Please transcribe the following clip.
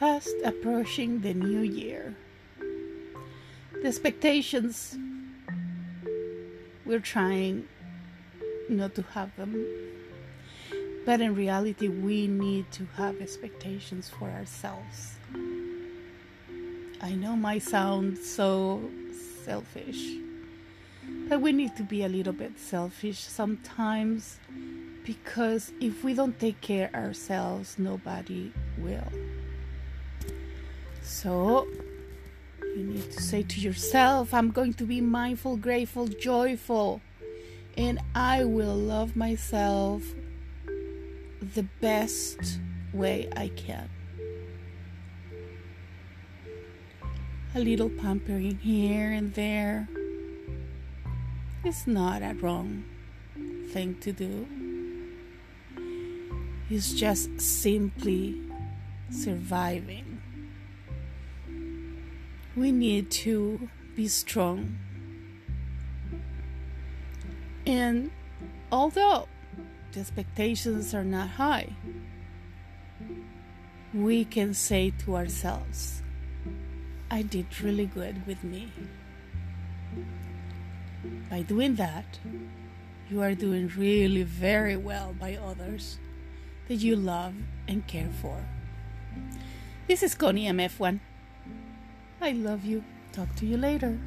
fast approaching the new year. The expectations, we're trying not to have them, but in reality, we need to have expectations for ourselves. I know my sound so selfish, but we need to be a little bit selfish sometimes because if we don't take care ourselves, nobody will. So you need to say to yourself, I'm going to be mindful, grateful, joyful, and I will love myself the best way I can. A little pampering here and there is not a wrong thing to do. It's just simply surviving. We need to be strong. And although the expectations are not high, we can say to ourselves, I did really good with me. By doing that, you are doing really very well by others that you love and care for. This is Connie MF1. I love you. Talk to you later.